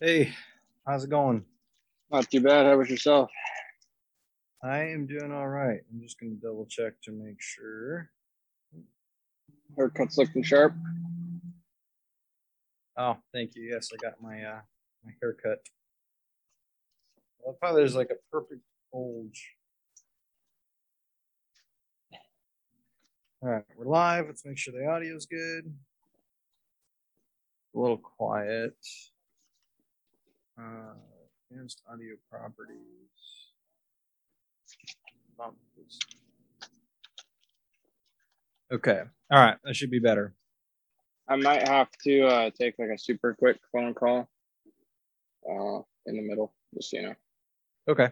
Hey, how's it going? Not too bad. How about yourself? I am doing all right. I'm just going to double check to make sure. Haircut's looking sharp. Oh, thank you. Yes, I got my uh my haircut. I love how there's like a perfect bulge. All right, we're live. Let's make sure the audio's good. A little quiet. Uh, advanced audio properties. Okay. All right. That should be better. I might have to uh, take like a super quick phone call uh, in the middle, just so you know. Okay.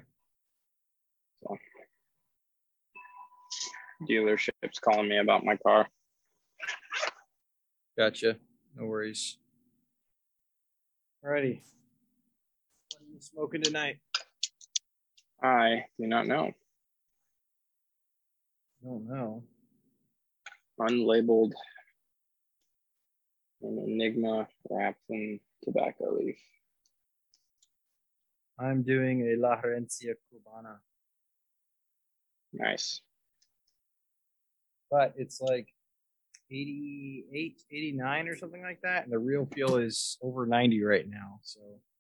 Dealership's calling me about my car. Gotcha. No worries. Alrighty. What are you smoking tonight? I do not know. I don't know. Unlabeled an Enigma wrapped in tobacco leaf. I'm doing a La Herencia Cubana, Nice. but it's like 88, 89 or something like that. And the real feel is over 90 right now. So it's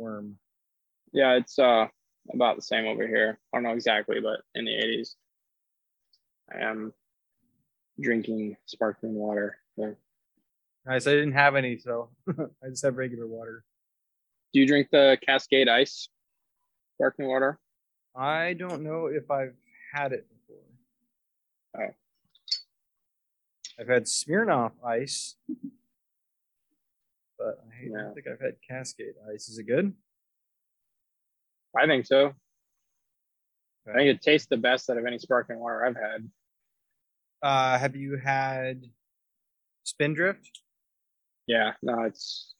worm. Yeah, it's uh about the same over here. I don't know exactly, but in the 80s. I am drinking sparkling water. So, Nice. I didn't have any, so I just have regular water. do you drink the Cascade Ice sparkling water? I don't know if I've had it before. Oh. I've had Smirnoff Ice, but I Yeah. don't think I've had Cascade Ice. Is it good? I think so. I think it tastes the best out of any sparkling water I've had. Uh, have you had Spindrift? Yeah, no, it's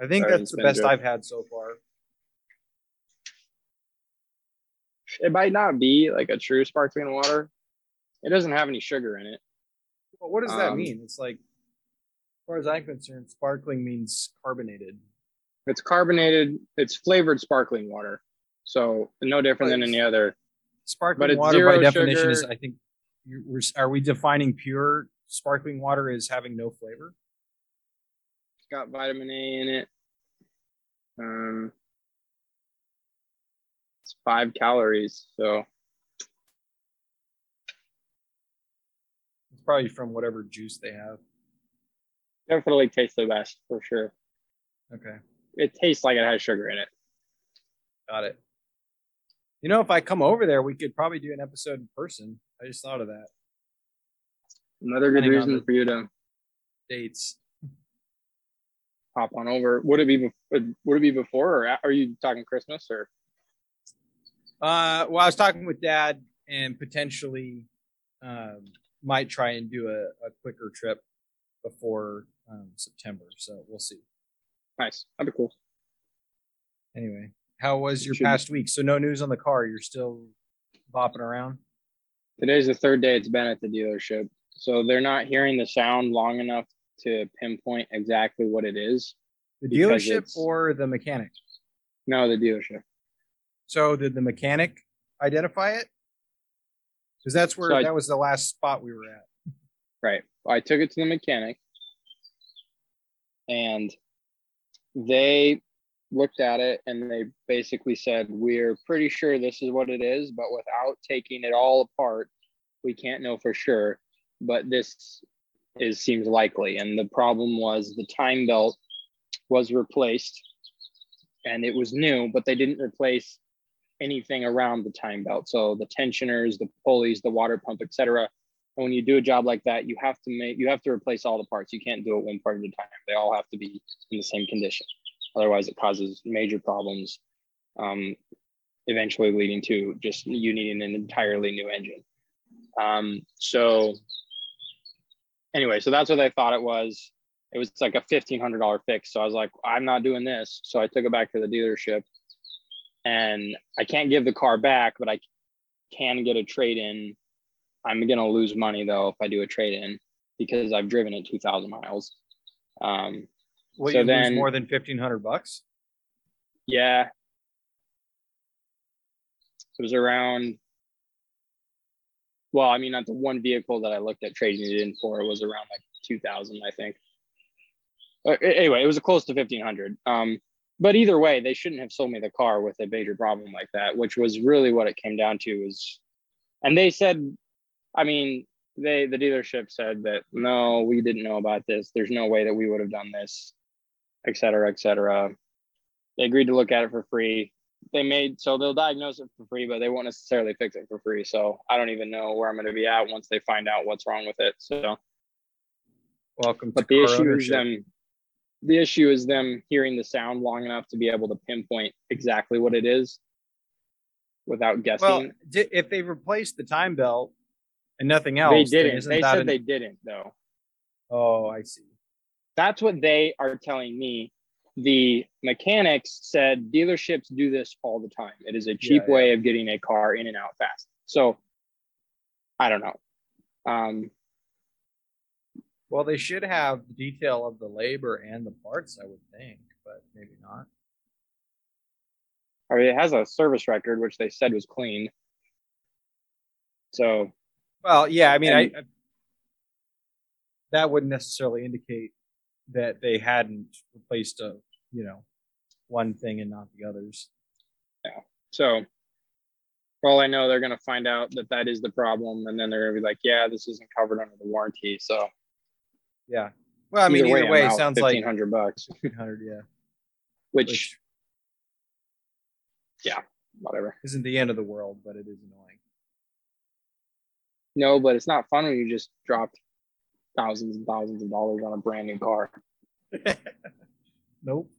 I think Sorry, that's the best Spindrift. I've had so far. it might not be like a true sparkling water. It doesn't have any sugar in it. Well, what does that Um, mean? It's like, far as I'm concerned, sparkling means carbonated. It's carbonated. It's flavored sparkling water, so no different than any other. Sparkling it's water, by definition, is. I think we're are we defining pure sparkling water as having no flavor? It's got vitamin A in it. Um, it's five calories, so It's probably from whatever juice they have. Definitely tastes the best for sure. Okay, It tastes like it has sugar in it. got it. You know, if I come over there, we could probably do an episode in person. I just thought of that. Another good Depending reason for you to Dates. hop on over. Would it be? bef- Would it be before, or are you talking Christmas or? Uh, well, I was talking with Dad, and potentially um, might try and do a, a quicker trip before um, September. So we'll see. Nice. That'd be cool. Anyway, how was your past week? So no news on the car. You're still bopping around. Today's the third day it's been at the dealership. So they're not hearing the sound long enough to pinpoint exactly what it is. The dealership or the mechanic? No, the dealership. So did the mechanic identify it? Because that's where So I- that was the last spot we were at. Right. I took it to the mechanic and they looked at it and they basically said, We're pretty sure this is what it is, but without taking it all apart, we can't know for sure. But this is seems likely. And the problem was the time belt was replaced and it was new, but they didn't replace anything around the time belt. So the tensioners, the pulleys, the water pump, etc. And when you do a job like that, you have to make you have to replace all the parts. You can't do it one part at a time. They all have to be in the same condition. Otherwise, it causes major problems. Um, eventually leading to just you needing an entirely new engine. Um, so anyway, so that's what they thought it was. It was like a fifteen hundred dollar fix. So I was like, I'm not doing this. So I took it back to the dealership, and I can't give the car back, but I can get a trade in. I'm gonna lose money though if I do a trade in because I've driven it two thousand miles. Um, Will So you lose then- more than fifteen hundred bucks? Yeah. It was around. Well, I mean, not the one vehicle that I looked at trading it in for was around like two thousand, I think. Uh, a- anyway, it was close to fifteen hundred. Um, but either way, they shouldn't have sold me the car with a major problem like that, which was really what it came down to. Was, and they said, I mean, they the dealership said that no, we didn't know about this. There's no way that we would have done this, et cetera, et cetera they agreed to look at it for free. They made so they'll diagnose it for free, but they won't necessarily fix it for free. So I don't even know where I'm going to be at once they find out what's wrong with it. So, Welcome but to the issue is them. The issue is them hearing the sound long enough to be able to pinpoint exactly what it is without guessing. Well, if they replaced the time belt and nothing else, they didn't. isn't They said an- they didn't though. Oh, I see. That's what they are telling me. The mechanics said dealerships do this all the time. It is a cheap yeah. way of getting a car in and out fast. So I don't know. Um, Well, they should have the detail of the labor and the parts, I would think, but maybe not. I mean, it has a service record, which they said was clean. So Well, yeah, I mean, And- I that wouldn't necessarily indicate that they hadn't replaced a, you know, one thing and not the others. Yeah. So for all I know, they're going to find out that that is the problem. And then they're going to be like, yeah, this isn't covered under the warranty. So Yeah. Well, I mean, either way, I'm it out sounds like 1500 bucks, 1500, yeah, which, which whatever. isn't the end of the world, but it is annoying. No, but it's not fun when you just dropped thousands and thousands of dollars on a brand new car. Nope.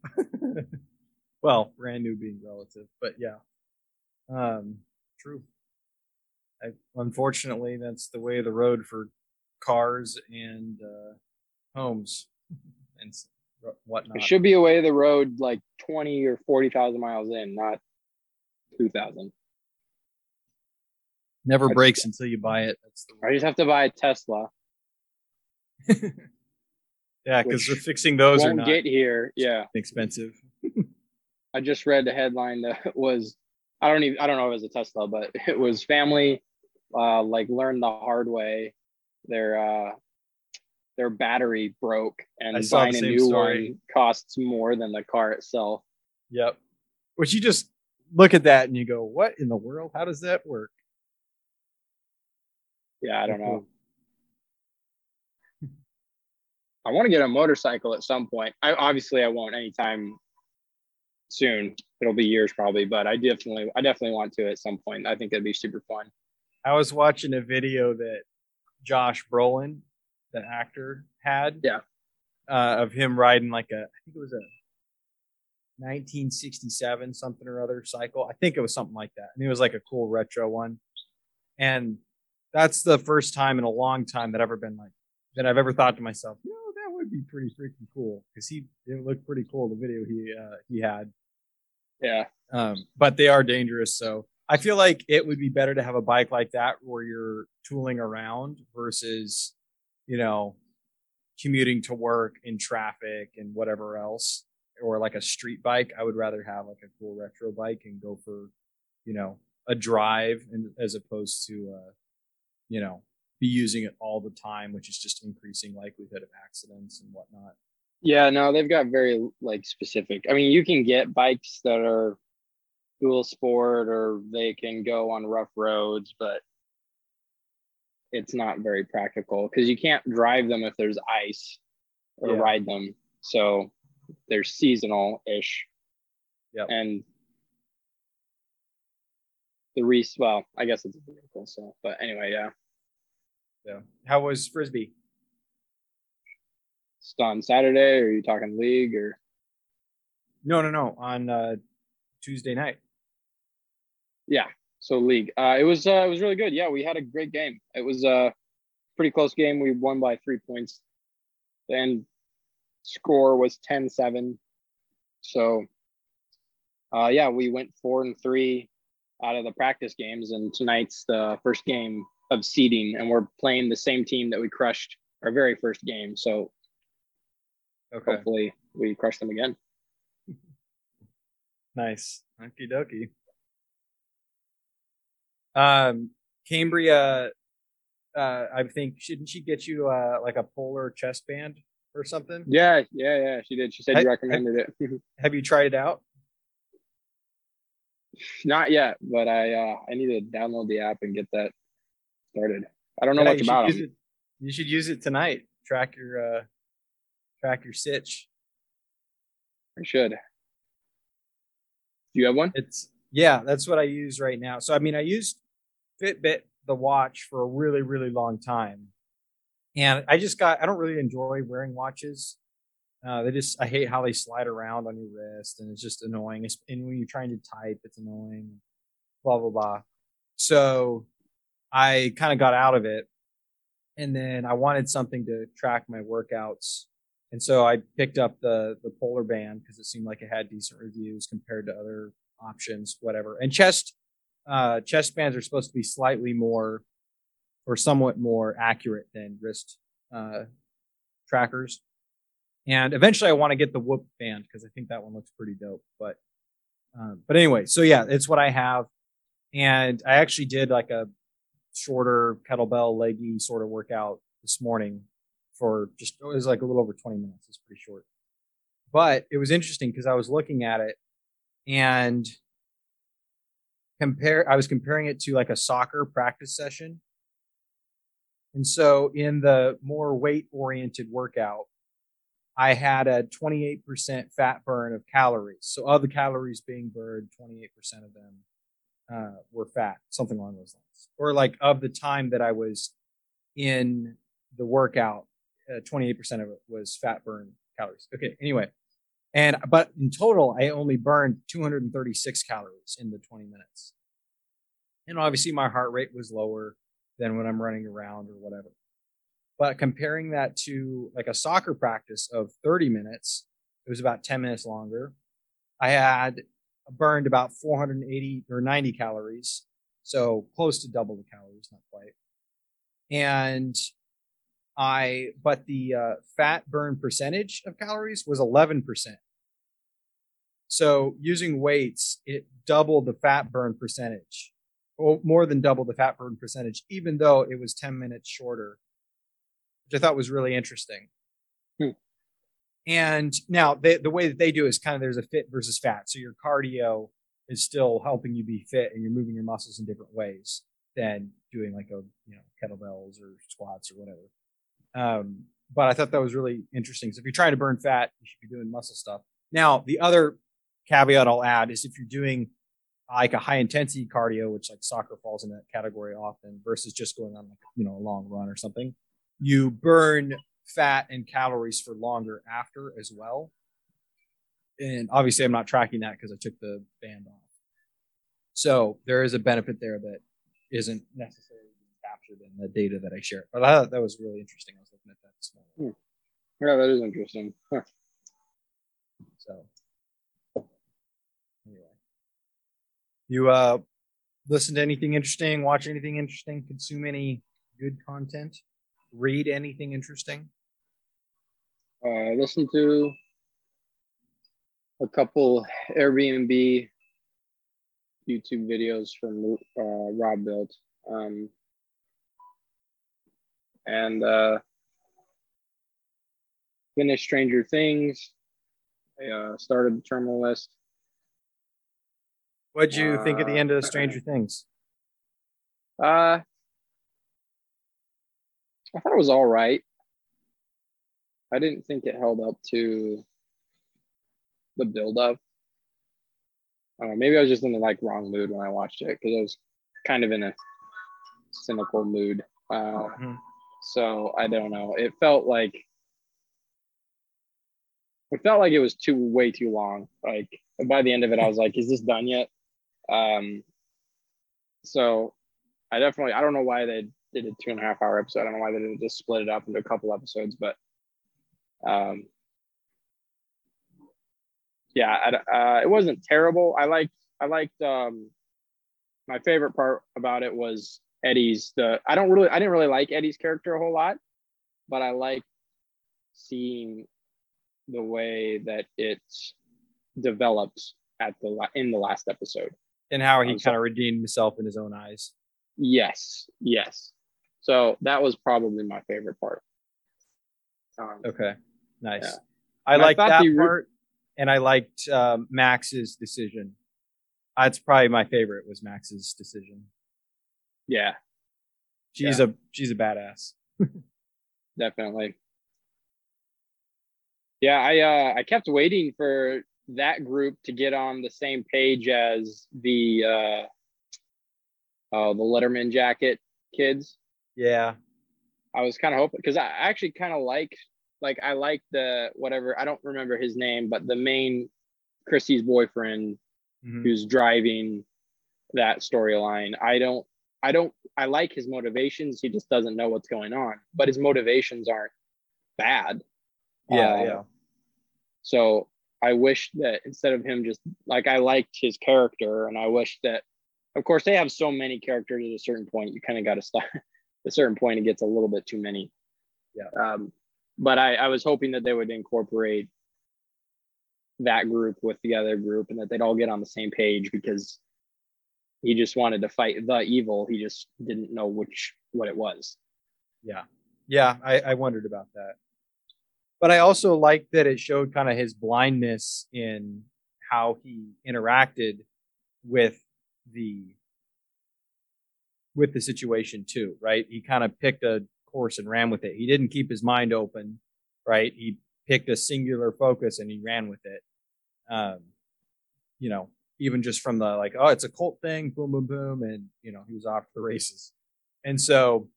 well, brand new being relative, but yeah. Um, true. I, unfortunately, that's the way of the road for cars and uh, homes and whatnot. It should be away the road like 20 or 40,000 miles in, not 2,000. Never breaks until you buy it. That's the I just have to buy a Tesla. yeah, because fixing those are Won't not get here. Yeah. expensive. I just read the headline that was I don't even I don't know if it was a Tesla, but it was family uh like learned the hard way. Their uh their battery broke and I saw the buying a same new story. one costs more than the car itself. Yep. Which you just look at that and you go, "What in the world? How does that work?" Yeah, I don't know. I want to get a motorcycle at some point. I obviously I won't anytime soon. It'll be years probably, but I definitely I definitely want to at some point. I think it'd be super fun. I was watching a video that Josh Brolin, the actor, had. Yeah. Uh, of him riding like a, I think it was a 1967 something or other cycle. I think it was something like that. And it was like a cool retro one. And that's the first time in a long time that I've ever been like, that I've ever thought to myself, you know, that would be pretty freaking cool. Cause he, it looked pretty cool, the video he, uh, he had. Yeah. um, but they are dangerous. So I feel like it would be better to have a bike like that where you're tooling around versus, you know, commuting to work in traffic and whatever else, or like a street bike. I would rather have like a cool retro bike and go for, you know, a drive and as opposed to, uh, you know, be using it all the time, which is just increasing likelihood of accidents and whatnot. Yeah, no, they've got very like specific. I mean, you can get bikes that are dual sport or they can go on rough roads, but it's not very practical because you can't drive them if there's ice or Yeah. ride them. So they're seasonal ish. Yep. And the Reese, well, I guess it's a vehicle. So, but anyway, yeah, Yeah. How was Frisbee? it's on Saturday. Or are you talking league or? No, no, no. On uh, Tuesday night. Yeah. So league. Uh, it was uh, it was really good. Yeah, we had a great game. It was a pretty close game. We won by three points. The end score was 10-7. So uh, yeah, we went four and three out of the practice games, and tonight's the first game of seeding, and we're playing the same team that we crushed our very first game. So Okay. hopefully we crush them again. Nice. Okie dokie. Um, Cambria, uh, I think shouldn't she get you uh like a polar chest band or something? Yeah, yeah, yeah. She did. She said I- you I- recommended it. Have you tried it out? Not yet, but I uh, I need to download the app and get that started. I don't know Yeah, much about them. it- You should use it tonight. Track your uh track your sitch. I should. Do you have one? It's yeah, that's what I use right now. So I mean, I used Fitbit the watch for a really really long time, and I just got I don't really enjoy wearing watches. Uh, they just I hate how they slide around on your wrist, and it's just annoying. It's, and when you're trying to type, it's annoying. Blah blah blah. So I kind of got out of it, and then I wanted something to track my workouts, and so I picked up the the Polar Band because it seemed like it had decent reviews compared to other options, whatever. And chest uh, chest bands are supposed to be slightly more or somewhat more accurate than wrist uh, trackers. And eventually, I want to get the Whoop band because I think that one looks pretty dope. But um, but anyway, so yeah, it's what I have, and I actually did like a shorter kettlebell leggy sort of workout this morning for just it was like a little over 20 minutes. It's pretty short. But it was interesting because I was looking at it and compare I was comparing it to like a soccer practice session. And so in the more weight oriented workout, I had a 28% fat burn of calories. So of the calories being burned, 28% of them uh, were fat, something along those lines. Or like of the time that I was in the workout, uh, 28% of it was fat burn calories. Okay, anyway. And but in total, I only burned 236 calories in the 20 minutes. And obviously my heart rate was lower than when I'm running around or whatever. But comparing that to like a soccer practice of 30 minutes, it was about 10 minutes longer. I had burned about 480 or 90 calories, so close to double the calories, not quite. And I, but the uh, fat burn percentage of calories was 11%. So using weights, it doubled the fat burn percentage, or more than double the fat burn percentage, even though it was 10 minutes shorter, which I thought was really interesting. Hmm. And now they, the way that they do is kind of there's a fit versus fat. So your cardio is still helping you be fit and you're moving your muscles in different ways than doing like a, you know, kettlebells or squats or whatever. Um, but I thought that was really interesting. So if you're trying to burn fat, you should be doing muscle stuff. Now, the other caveat I'll add is if you're doing like a high intensity cardio, which like soccer falls in that category often, versus just going on like you know a long run or something, you burn fat and calories for longer after as well. And obviously, I'm not tracking that because I took the band off. So there is a benefit there that isn't necessarily captured in the data that I share. But I thought that was really interesting. I was looking at that this morning. Yeah, that is interesting. Huh. So anyway, you uh listen to anything interesting, watch anything interesting, consume any good content, read anything interesting? Uh, listen to a couple Airbnb YouTube videos from uh, Robuilt. Um, and uh, finished Stranger Things. I uh, started the terminal list. What'd you think at the Uh, end of Stranger Things? Uh, I thought it was all right. I didn't think it held up to the build up. Uh, maybe I was just in the like wrong mood when I watched it because I was kind of in a cynical mood. Uh, Mhm. so I don't know. It felt like it felt like it was too way too long. Like by the end of it, I was like, "Is this done yet?" Um, so I definitely I don't know why they did a two and a half hour episode. I don't know why they didn't just split it up into a couple episodes, but um, yeah, I, uh, it wasn't terrible. I liked I liked um, my favorite part about it was Eddie's the I don't really I didn't really like Eddie's character a whole lot, but I like seeing the way that it developed at the in the last episode. And how he I'm kind of redeemed himself in his own eyes. Yes, yes. So that was probably my favorite part. Um, Okay, nice. Yeah. I liked that re- part, and I liked um, Max's decision. That's probably my favorite. Was Max's decision. yeah, She's a she's a badass. definitely. Yeah, I uh, I kept waiting for that group to get on the same page as the uh, uh the Letterman jacket kids. Yeah, I was kind of hoping because I actually kind of like like I like the whatever I don't remember his name, but the main Chrissy's boyfriend Mhm. who's driving that storyline. I don't I don't I like his motivations. He just doesn't know what's going on, but his motivations aren't bad. yeah, Uh, yeah. So I wish that instead of him just like I liked his character, and I wish that, of course, they have so many characters at a certain point. You kind of got to stop. At a certain point, it gets a little bit too many. Yeah. Um, but I, I was hoping that they would incorporate that group with the other group, and that they'd all get on the same page because he just wanted to fight the evil. He just didn't know which what it was. Yeah. Yeah, I, I wondered about that. But I also liked that it showed kind of his blindness in how he interacted with the with the situation too, right? He kind of picked a course and ran with it. He didn't keep his mind open, right? He picked a singular focus and he ran with it. Um, you know, even just from the like, oh, it's a cult thing, boom, boom, boom, and you know, he was off to the races. And so,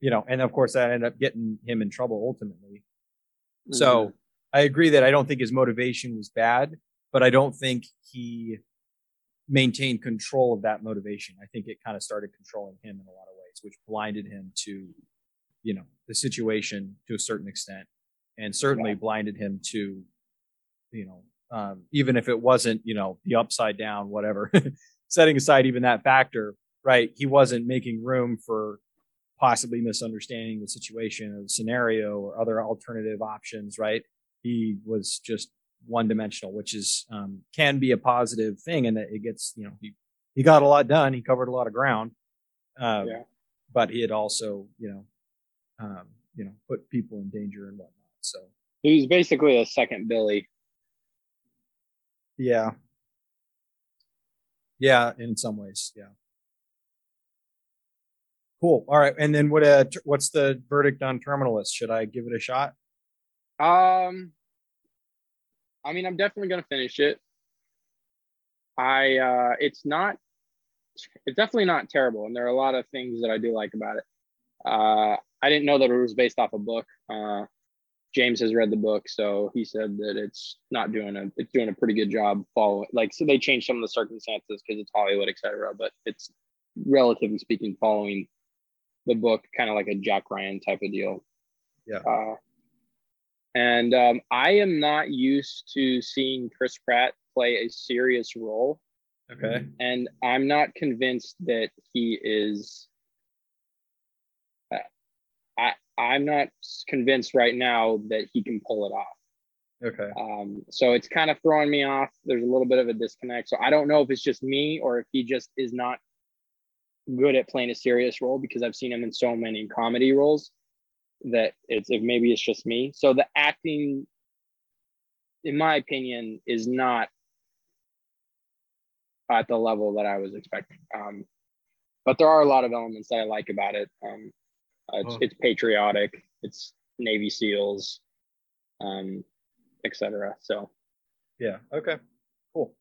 you know, and of course that ended up getting him in trouble ultimately. So I agree that I don't think his motivation was bad, but I don't think he maintained control of that motivation. I think it kind of started controlling him in a lot of ways, which blinded him to, you know, the situation to a certain extent, and certainly Yeah. blinded him to, you know, um, even if it wasn't, you know, the upside down, whatever. Setting aside even that factor, right? He wasn't making room for possibly misunderstanding the situation or the scenario or other alternative options, right? He was just one dimensional, which is um, can be a positive thing in that it gets, you know, he he got a lot done, he covered a lot of ground, um, Yeah. but he had also, you know, um, you know, put people in danger and whatnot. So he was basically a second Billy. yeah, yeah, in some ways, yeah. Cool. All right, and then what? Uh, what's the verdict on Terminal List? Should I give it a shot? Um, I mean, I'm definitely gonna finish it. I uh, it's not, it's definitely not terrible, and there are a lot of things that I do like about it. Uh, I didn't know that it was based off a book. Uh, James has read the book, so he said that it's not doing a, it's doing a pretty good job following. Like, so they changed some of the circumstances because it's Hollywood, etc. But it's relatively speaking following the book, kind of like a Jack Ryan type of deal. Yeah. Uh, and um, I am not used to seeing Chris Pratt play a serious role, Okay. and I'm not convinced that he is. Uh, I I'm not convinced right now that he can pull it off. Okay. Um, so it's kind of throwing me off. There's a little bit of a disconnect. So I don't know if it's just me or if he just is not good at playing a serious role because I've seen him in so many comedy roles that it's if maybe it's just me. So the acting, in my opinion, is not at the level that I was expecting. Um, but there are a lot of elements that I like about it. Um, uh, it's, Oh. it's patriotic. It's Navy SEALs, um, etc. So Yeah. Okay. Cool.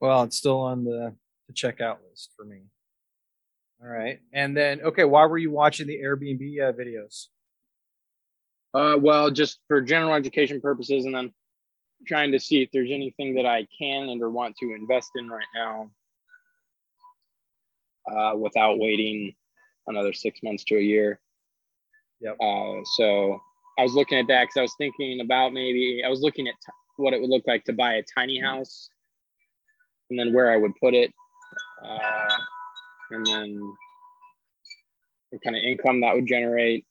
Well, it's still on the the checkout list for me. All right. And then, okay, why were you watching the Airbnb uh, videos? Uh, well, just for general education purposes, and then trying to see if there's anything that I can and or want to invest in right now, uh, without waiting another six months to a year. Yep. Uh, so I was looking at that because I was thinking about maybe I was looking at t- what it would look like to buy a tiny house, and then where I would put it, uh, and then what kind of income that would generate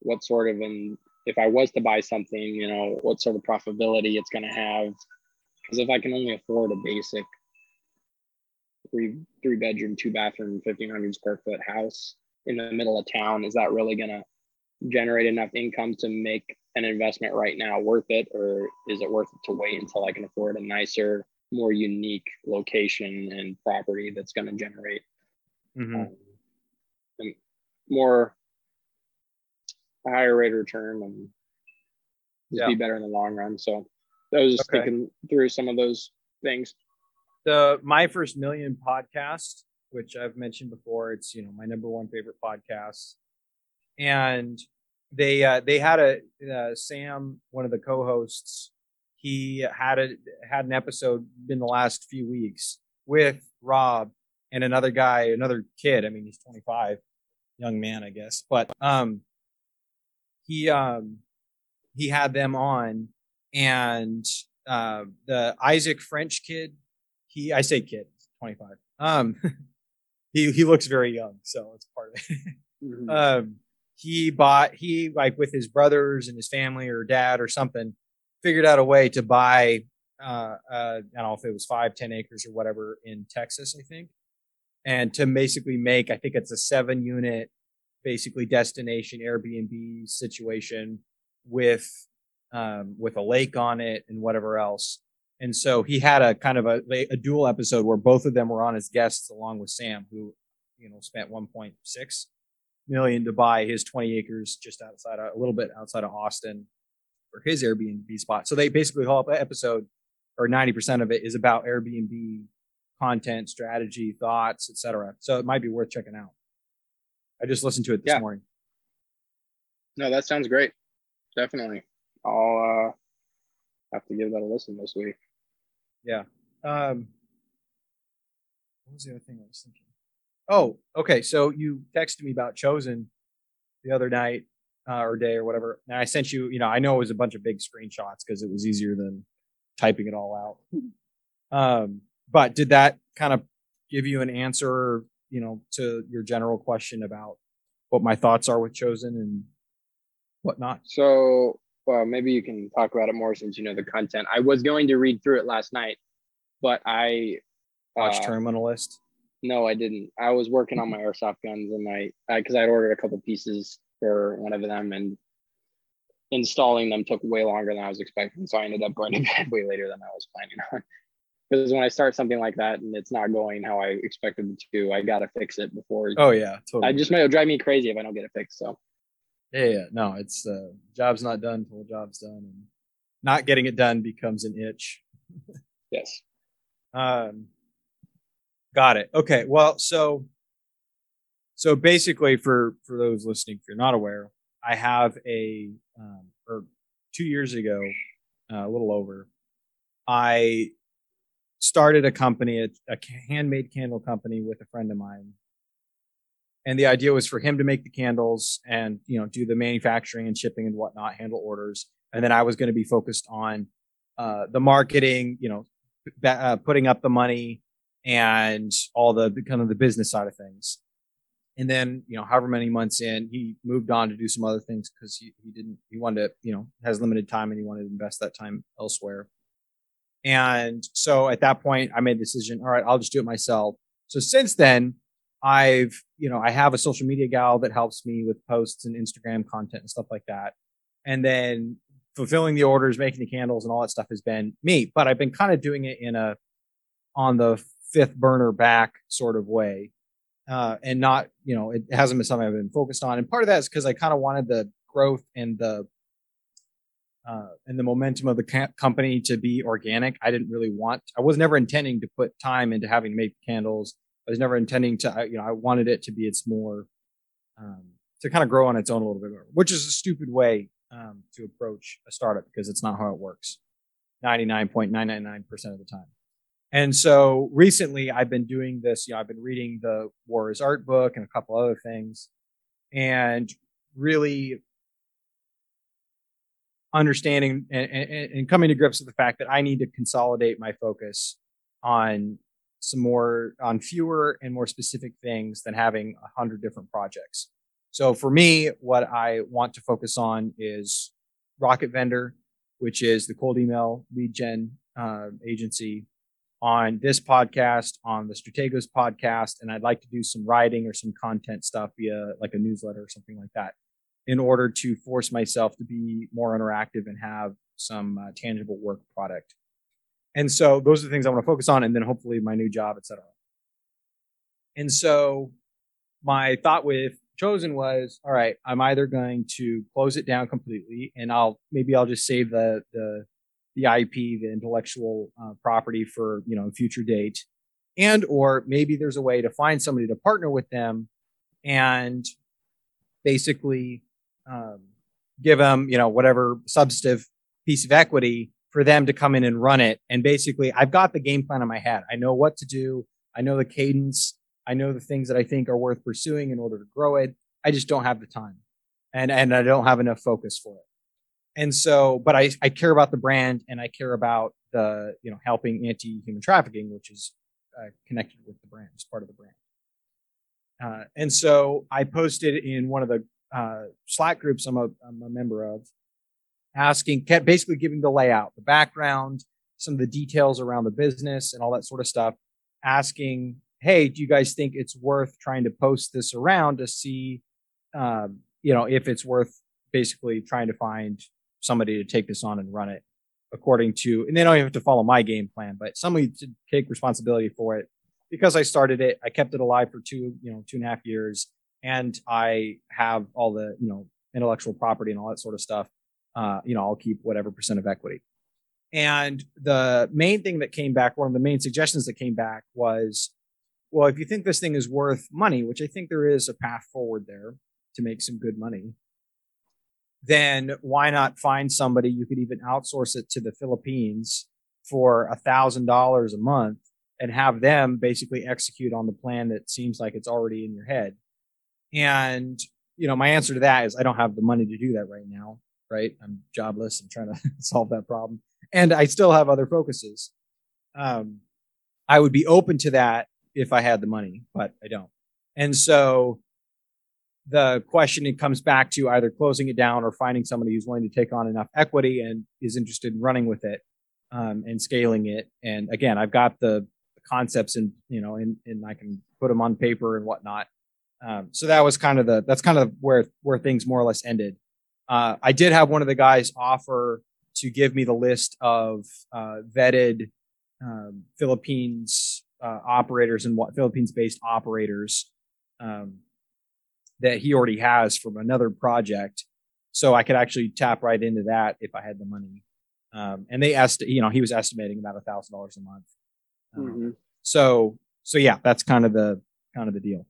what sort of and if I was to buy something, you know, what sort of profitability it's going to have. Because if I can only afford a basic three three bedroom, two bathroom, fifteen hundred square foot house in the middle of town, is that really going to generate enough income to make an investment right now worth it, or is it worth it to wait until I can afford a nicer, more unique location and property that's going to generate Mhm. um, more a higher rate of return and just be better in the long run. So I was just Okay. thinking through some of those things. the my first million podcast which i've mentioned before it's you know my number one favorite podcast and they uh they had a uh, sam one of the co-hosts he had a had an episode in the last few weeks with rob and another guy another kid i mean he's 25 young man i guess but um he um he had them on and uh the isaac french kid he I say kid, 25. Um he he looks very young, so it's part of it. Mhm. um he bought he like with his brothers and his family or dad or something figured out a way to buy uh, uh i don't know if it was five ten acres or whatever in texas i think and to basically make i think it's a seven unit basically destination airbnb situation with um with a lake on it and whatever else. And so he had a kind of a, a dual episode where both of them were on as guests along with sam who you know spent 1.6 million to buy his 20 acres just outside a little bit outside of austin for his airbnb spot. So they basically whole episode or 90% of it is about airbnb content strategy thoughts etc so it might be worth checking out i just listened to it this Yeah. morning No, that sounds great. Definitely. I'll uh have to give that a listen this week. Yeah. Um, what was the other thing I was thinking? Oh, okay. So you texted me about Chosen the other night uh, or day or whatever, and I sent you. You know, I know it was a bunch of big screenshots because it was easier than typing it all out. Um, but did that kind of give you an answer? You know, to your general question about what my thoughts are with Chosen and whatnot. So well, maybe you can talk about it more since you know the content. I was going to read through it last night, but I Watch uh, Terminal List. No, I didn't. I was working on my airsoft guns and I, because I'd ordered a couple pieces for one of them and installing them took way longer than I was expecting. So I ended up going to bed way later than I was planning on. Because when I start something like that and it's not going how I expected it to, I gotta fix it before. Oh yeah, totally. I just it'll drive me crazy if I don't get it fixed. So Yeah, yeah, no, it's uh, job's not done until the job's done, and not getting it done becomes an itch. yes, Um, got it. Okay, well, so so basically, for for those listening, if you're not aware, I have a um, or two years ago, uh, a little over, I started a company, a, a handmade candle company with a friend of mine. And the idea was for him to make the candles and you know do the manufacturing and shipping and whatnot handle orders. And then i was going to be focused on uh, the marketing you know ba- uh, putting up the money and all the, the kind of the business side of things. And then you know however many months in he moved on to do some other things because he, he didn't he wanted to you know has limited time and he wanted to invest that time elsewhere and so at that point i made the decision all right i'll just do it myself so since then I've, you know, I have a social media gal that helps me with posts and Instagram content and stuff like that. And then fulfilling the orders, making the candles and all that stuff has been me, but I've been kind of doing it in a on the fifth burner back sort of way. Uh, and not, you know, it hasn't been something I've been focused on. And part of that is because I kind of wanted the growth and the uh, and the momentum of the company to be organic. I didn't really want. I was never intending to put time into having to make candles. I was never intending to, you know, I wanted it to be its more, um, to kind of grow on its own a little bit more, which is a stupid way um, to approach a startup because it's not how it works 99.999% of the time. And so recently I've been doing this, you know, I've been reading the War of Art book and a couple other things and really understanding and, and, and coming to grips with the fact that I need to consolidate my focus on some more on fewer and more specific things than having a hundred different projects. So for me, what I want to focus on is Rocket Vendor, which is the cold email lead gen uh, agency, on this podcast, on the Strategos podcast, and I'd like to do some writing or some content stuff via like a newsletter or something like that in order to force myself to be more interactive and have some uh, tangible work product. And so those are the things I want to focus on, and then hopefully my new job, etc. And so my thought with chosen was, all right, I'm either going to close it down completely, and I'll maybe I'll just save the the the IP, the intellectual uh, property for you know a future date, and or maybe there's a way to find somebody to partner with them, and basically um, give them you know whatever substantive piece of equity for them to come in and run it. And basically, I've got the game plan in my head. I know what to do. I know the cadence. I know the things that I think are worth pursuing in order to grow it. I just don't have the time, and and I don't have enough focus for it. And so, but I I care about the brand and I care about the you know helping anti-human trafficking, which is uh, connected with the brand, as part of the brand. Uh, and so I posted in one of the uh, Slack groups I'm a, I'm a member of, asking, basically giving the layout, the background, some of the details around the business and all that sort of stuff, asking, hey, do you guys think it's worth trying to post this around to see, um, you know, if it's worth basically trying to find somebody to take this on and run it according to, and they don't even have to follow my game plan, but somebody to take responsibility for it because I started it. I kept it alive for two, you know, two and a half years, and I have all the, you know, intellectual property and all that sort of stuff uh, you know, I'll keep whatever percent of equity. And the main thing that came back, one of the main suggestions that came back was, well, if you think this thing is worth money, which I think there is a path forward there to make some good money, then why not find somebody you could even outsource it to the Philippines for a thousand dollars a month and have them basically execute on the plan that seems like it's already in your head. And, you know, my answer to that is I don't have the money to do that right now right? I'm jobless. I'm trying to solve that problem. And I still have other focuses. Um, I would be open to that if I had the money, but I don't. And so the question it comes back to either closing it down or finding somebody who's willing to take on enough equity and is interested in running with it um, and scaling it. And again, I've got the, concepts and you know, and, and I can put them on paper and whatnot. Um, so that was kind of the that's kind of where where things more or less ended. Uh, I did have one of the guys offer to give me the list of uh, vetted um, Philippines uh, operators and what Philippines based operators um, that he already has from another project. So I could actually tap right into that if I had the money. Um, and they asked, you know, he was estimating about a thousand dollars a month. Um, mm-hmm. So, so yeah, that's kind of the kind of the deal.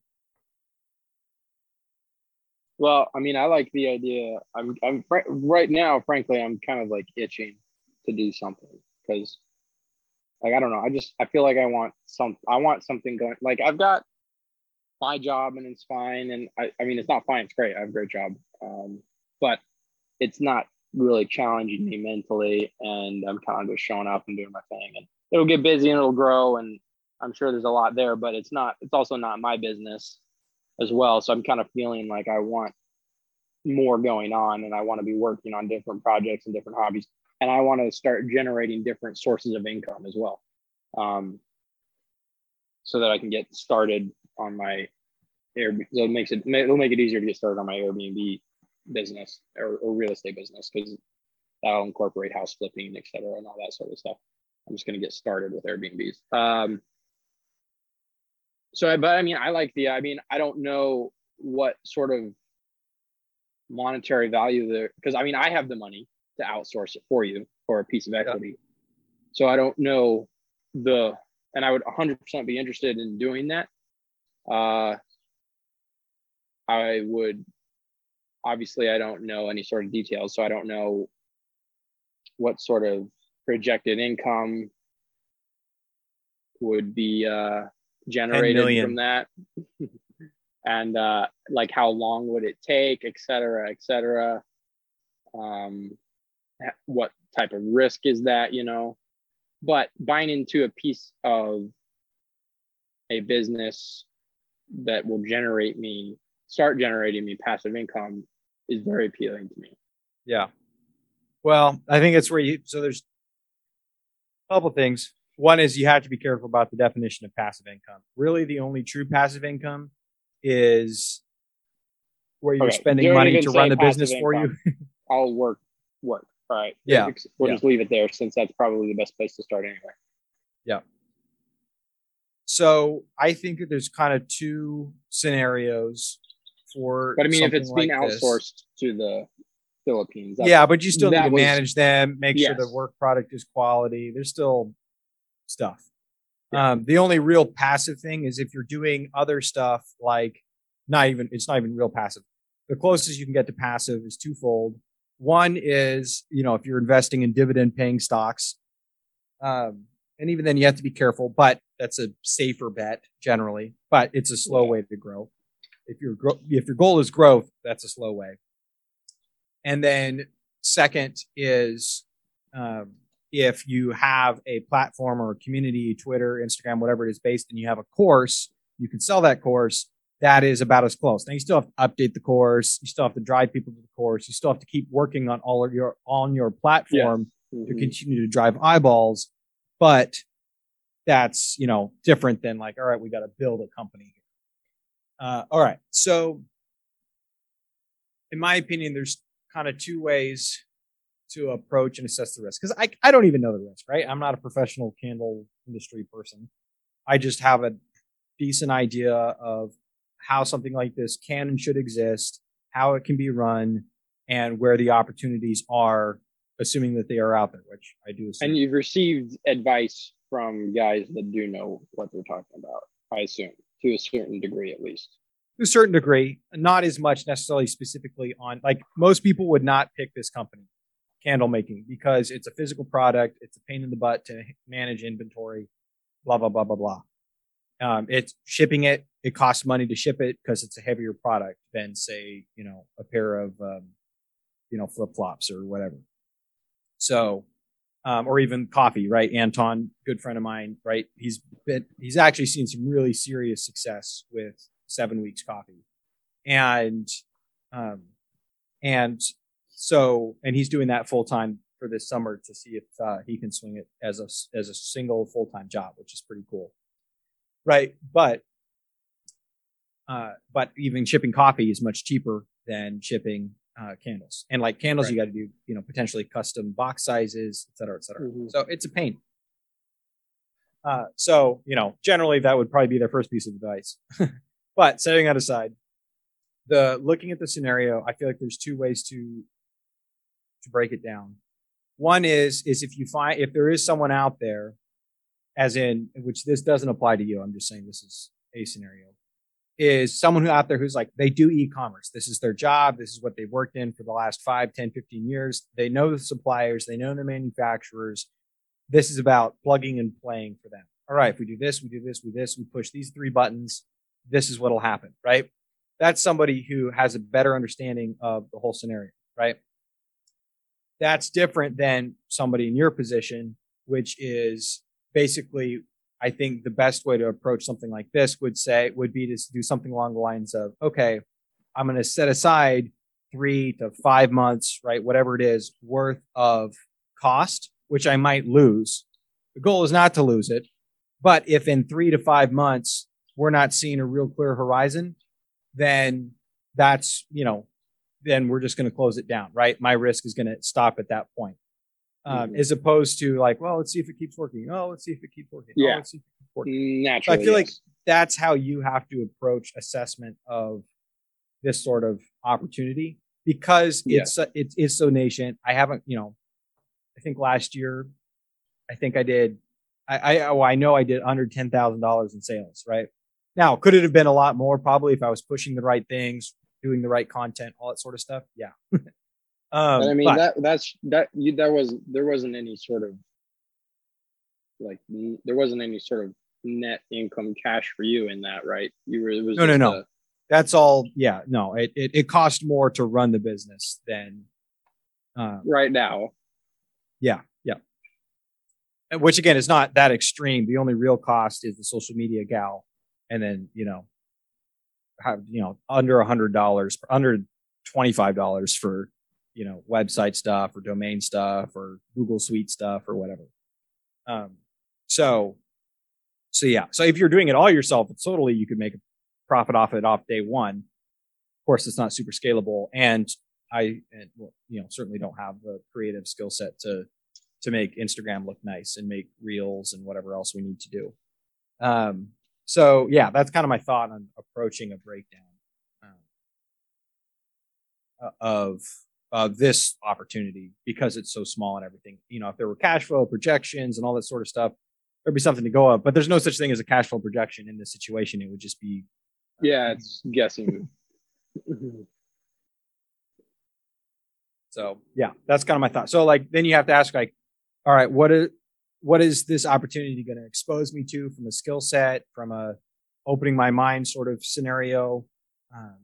Well, I mean, I like the idea. I'm, I'm fr- right now, frankly, I'm kind of like itching to do something because, like, I don't know. I just, I feel like I want some, I want something going. Like, I've got my job and it's fine. And I, I mean, it's not fine. It's great. I have a great job. Um, but it's not really challenging me mentally. And I'm kind of just showing up and doing my thing. And it'll get busy and it'll grow. And I'm sure there's a lot there, but it's not, it's also not my business as well. So I'm kind of feeling like I want more going on and I want to be working on different projects and different hobbies. And I want to start generating different sources of income as well. Um, so that I can get started on my Airbnb. It makes it, it'll make it easier to get started on my Airbnb business or, or real estate business because that'll incorporate house flipping, et cetera, and all that sort of stuff. I'm just going to get started with Airbnbs. Um, so but i mean i like the i mean i don't know what sort of monetary value there because i mean i have the money to outsource it for you for a piece of equity yeah. so i don't know the and i would 100% be interested in doing that uh i would obviously i don't know any sort of details so i don't know what sort of projected income would be uh generated from that. And uh, like how long would it take et cetera et cetera. Um, what type of risk is that you know? But buying into a piece of a business that will generate me start generating me passive income is very appealing to me. Yeah. Well, I think it's where you, so there's a couple things. One is you have to be careful about the definition of passive income. Really, the only true passive income is where you're Okay, spending don't money to run the business for you. income. I'll work, work. All right. Yeah, We'll yeah. just leave it there since that's probably the best place to start anyway. Yeah. So I think that there's kind of two scenarios for. But I mean, if it's being like this. outsourced to the Philippines, yeah, but you still need to was- manage them, make sure the work product is quality. There's still stuff. Um, the only real passive thing is if you're doing other stuff like not even it's not even real passive. The closest you can get to passive is twofold. One is, you know, if you're investing in dividend paying stocks, um, and even then you have to be careful, but that's a safer bet generally, but it's a slow way to grow. If your if your goal is growth, that's a slow way. And then second is um, if you have a platform or a community, Twitter, Instagram, whatever it is based, and you have a course, you can sell that course. That is about as close. Now you still have to update the course. You still have to drive people to the course. You still have to keep working on all of your on your platform to Mhm. continue to drive eyeballs. But that's you know different than like all right, we got to build a company. Uh, all right, so in my opinion, there's kind of two ways to approach and assess the risk because I I don't even know the risk, right? I'm not a professional candle industry person. I just have a decent idea of how something like this can and should exist, how it can be run, and where the opportunities are, assuming that they are out there, which I do assume. And you've received advice from guys that do know what they're talking about, I assume, to a certain degree at least. to a certain degree, not as much necessarily specifically on like most people would not pick this company, candle making, because it's a physical product, it's a pain in the butt to manage inventory, blah blah blah blah blah. Um, it's shipping it. It costs money to ship it because it's a heavier product than say you know a pair of um, you know flip flops or whatever. So, um, or even coffee, right? Anton, good friend of mine, right? He's been he's actually seen some really serious success with seven weeks coffee, and um, and so and he's doing that full time for this summer to see if uh, he can swing it as a as a single full time job, which is pretty cool, right? But uh, but even shipping coffee is much cheaper than shipping uh, candles. And like candles, Right. you got to do you know potentially custom box sizes, et cetera, et cetera. Mhm. So it's a pain. Uh, so you know, generally that would probably be their first piece of advice. but setting that aside, the looking at the scenario, I feel like there's two ways to to break it down. One is is if you find if there is someone out there, as in which this doesn't apply to you. I'm just saying this is a scenario. Is someone who out there who's like they do e-commerce. This is their job. This is what they've worked in for the last 5, 10, 15 years. They know the suppliers, they know the manufacturers. This is about plugging and playing for them. All right, if we do this, we do this, we do this, we push these three buttons, this is what'll happen, right? That's somebody who has a better understanding of the whole scenario, right? That's different than somebody in your position, which is basically, I think the best way to approach something like this would say, would be to do something along the lines of, okay, I'm going to set aside three to five months, right? Whatever it is worth of cost, which I might lose. The goal is not to lose it. But if in three to five months, we're not seeing a real clear horizon, then that's, you know, then we're just going to close it down, right? My risk is going to stop at that point. Um, Mhm. as opposed to like, well, let's see if it keeps working. Oh, let's see if it keeps working. Oh, Yeah. let's see if it keeps working. Naturally, I feel like- That's how you have to approach assessment of this sort of opportunity because Yeah. it's so- it is so nascent. I haven't, you know, I think last year, I think I did, I I, oh, I know I did under ten thousand dollars in sales. Right now, could it have been a lot more? Probably if I was pushing the right things, doing the right content, all that sort of stuff. Yeah. um, I mean but- that that's that you that was there wasn't any sort of like there wasn't any sort of net income cash for you in that, right? You were it was No, no, no. a- that's all. Yeah, no, it it, it cost more to run the business than. Uh, right now. Yeah, yeah. And Which again is not that extreme. The only real cost is the social media gal, and then you know, have you know under a hundred dollars, under twenty five dollars for you know, website stuff or domain stuff or Google Suite stuff or whatever. Um, so, so yeah. So if you're doing it all yourself, it's totally you could make a profit off it off day one. Of course, it's not super scalable, and I, and, well, you know, certainly don't have the creative skill set to to make Instagram look nice and make reels and whatever else we need to do. Um, so yeah, that's kind of my thought on approaching a breakdown um, of uh, this opportunity because it's so small and everything. You know, if there were cash flow projections and all that sort of stuff, there'd be something to go up. But there's no such thing as a cash flow projection in this situation. It would just be. Uh, yeah, it's guessing. so yeah, that's kind of my thought. So like, then you have to ask like, all right, what is what is this opportunity going to expose me to from a skill set, from a opening my mind sort of scenario? Um,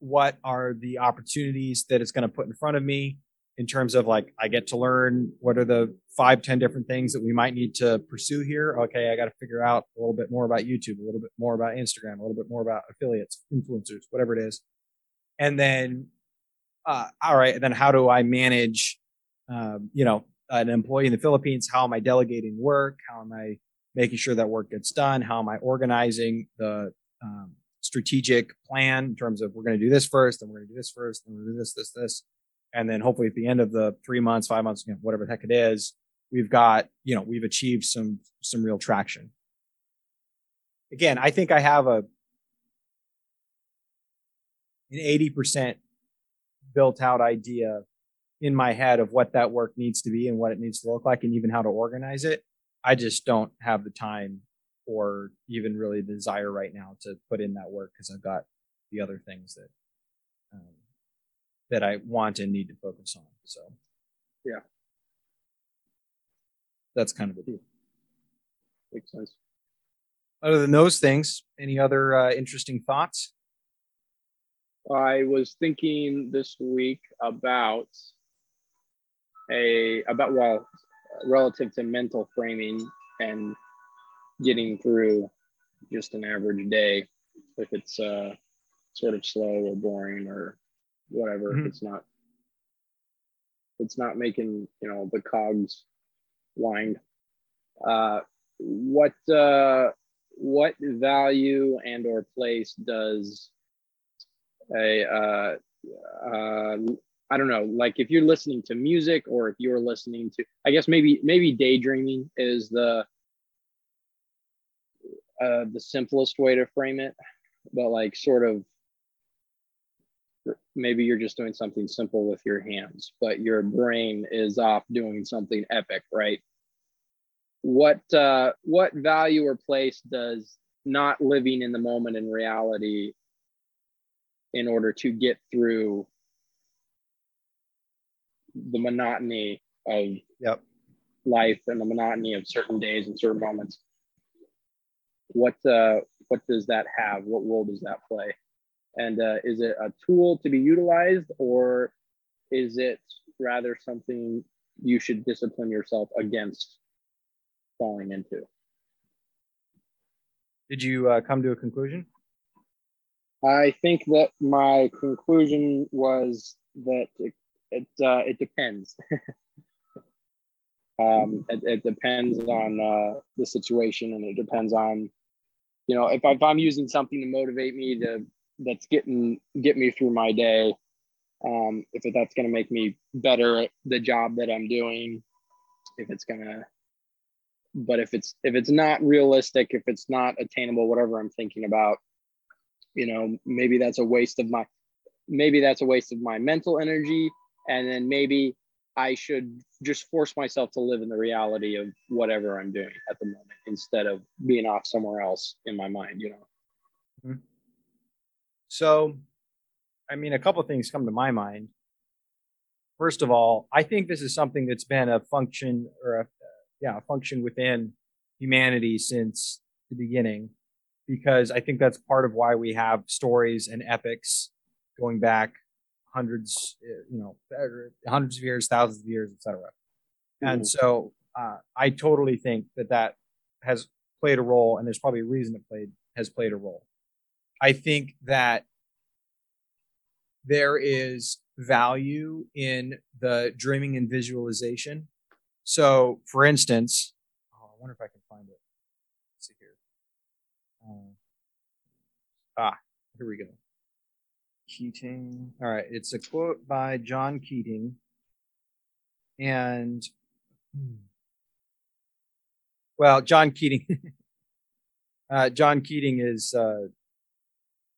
what are the opportunities that it's going to put in front of me in terms of like I get to learn what are the five, ten different things that we might need to pursue here. Okay, I got to figure out a little bit more about YouTube, a little bit more about Instagram, a little bit more about affiliates, influencers, whatever it is. And then, uh, all right, then how do I manage, um, you know, an employee in the Philippines? How am I delegating work? How am I making sure that work gets done? How am I organizing the um, strategic plan in terms of we're going to do this first, and we're going to do this first, and we're going to do this, this, this, and then hopefully at the end of the three months, five months, you know, whatever the heck it is, we've got you know we've achieved some some real traction. Again, I think I have a an eighty percent built out idea in my head of what that work needs to be and what it needs to look like and even how to organize it. I just don't have the time or even really the desire right now to put in that work because I've got the other things that um, that I want and need to focus on. So, yeah, that's kind of the deal. Makes sense. Other than those things, any other uh, interesting thoughts? I was thinking this week about a about well relative to mental framing and getting through just an average day if it's uh, sort of slow or boring or whatever mm-hmm. it's not it's not making you know the cogs wind uh, what uh, what value and or place does a uh, uh, I don't know, like if you're listening to music or if you're listening to, I guess maybe maybe daydreaming is the uh, the simplest way to frame it, but like sort of maybe you're just doing something simple with your hands, but your brain is off doing something epic, right? What uh, what value or place does not living in the moment in reality in order to get through the monotony of yep. life and the monotony of certain days and certain moments what uh, what does that have? What role does that play? And uh, is it a tool to be utilized, or is it rather something you should discipline yourself against falling into? Did you uh, come to a conclusion? I think that my conclusion was that it uh, it depends. um, it, it, depends on uh, the situation, and it depends on you know, if, I, if I'm using something to motivate me to that's getting get me through my day, um, if it, that's going to make me better at the job that I'm doing, if it's going to, but if it's if it's not realistic, if it's not attainable, whatever I'm thinking about, you know, maybe that's a waste of my, maybe that's a waste of my mental energy, and then maybe I should just force myself to live in the reality of whatever I'm doing at the moment instead of being off somewhere else in my mind, you know. Mm-hmm. So, I mean, a couple things come to my mind. First of all, I think this is something that's been a function or a yeah, a function within humanity since the beginning because I think that's part of why we have stories and epics going back hundreds, eh, you know, hundreds of years, thousands of years, etc. And so uh, I totally think that that has played a role, and there's probably a reason it played has played a role. I think that there is value in the dreaming and visualization. So, for instance, oh, I wonder if I can find it. Let's see here. Uh, ah, here we go. Keating. All right, it's a quote by John Keating, and well, John Keating. uh, John Keating is uh,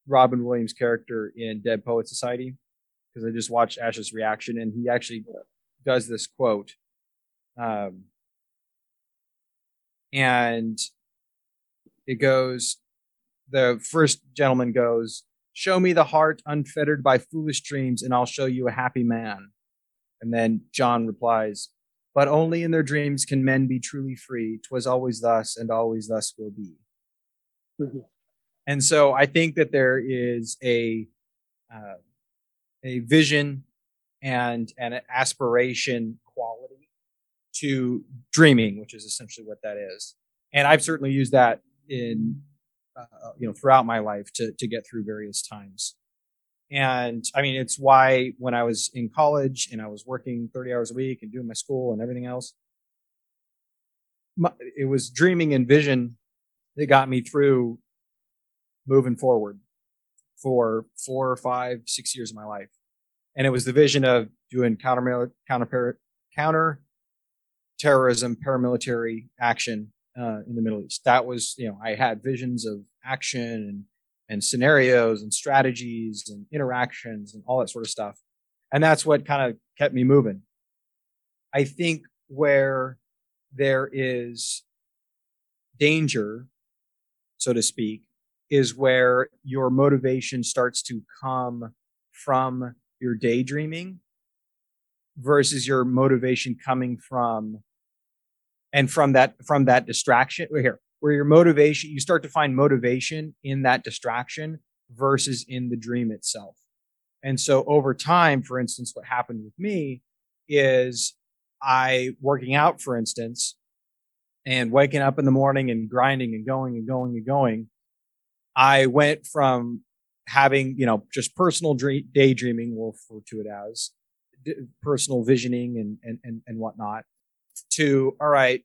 Robin Williams' character in Dead Poet Society because I just watched Ash's reaction, and he actually does this quote. Um, and it goes, the first gentleman goes, Show me the heart unfettered by foolish dreams, and I'll show you a happy man. And then John replies, But only in their dreams can men be truly free. Twas always thus, and always thus will be. Mm-hmm. And so I think that there is a uh, a vision and an aspiration quality to dreaming, which is essentially what that is. And I've certainly used that in uh, you know throughout my life to to get through various times. And I mean, it's why when I was in college and I was working 30 hours a week and doing my school and everything else, my, it was dreaming and vision that got me through moving forward for four or five, six years of my life. And it was the vision of doing counter counter counter terrorism, paramilitary action uh, in the Middle East. That was, you know, I had visions of action and and scenarios and strategies and interactions and all that sort of stuff. And that's what kind of kept me moving. I think where there is danger, so to speak, is where your motivation starts to come from your daydreaming versus your motivation coming from and from that from that distraction here where your motivation you start to find motivation in that distraction versus in the dream itself. And so over time for instance what happened with me is i working out for instance and waking up in the morning and grinding and going and going and going I went from having, you know, just personal dream, daydreaming, we'll refer to it as personal visioning and, and, and, and whatnot to, all right,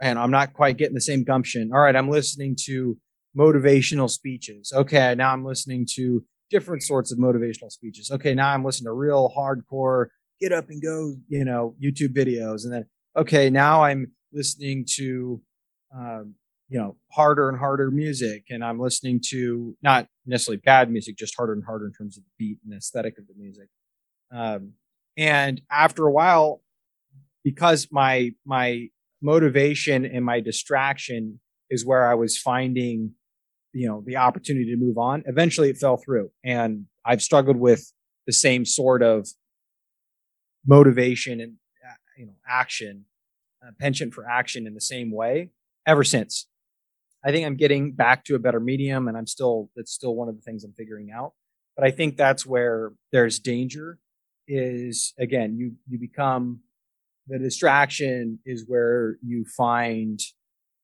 and I'm not quite getting the same gumption. All right, I'm listening to motivational speeches. Okay, now I'm listening to different sorts of motivational speeches. Okay, now I'm listening to real hardcore get up and go, you know, YouTube videos. And then, okay, now I'm listening to um, you know harder and harder music and i'm listening to not necessarily bad music just harder and harder in terms of the beat and aesthetic of the music um, and after a while because my my motivation and my distraction is where i was finding you know the opportunity to move on eventually it fell through and i've struggled with the same sort of motivation and uh, you know action uh, penchant for action in the same way ever since I think I'm getting back to a better medium, and I'm still that's still one of the things I'm figuring out. But I think that's where there's danger. Is again, you you become the distraction is where you find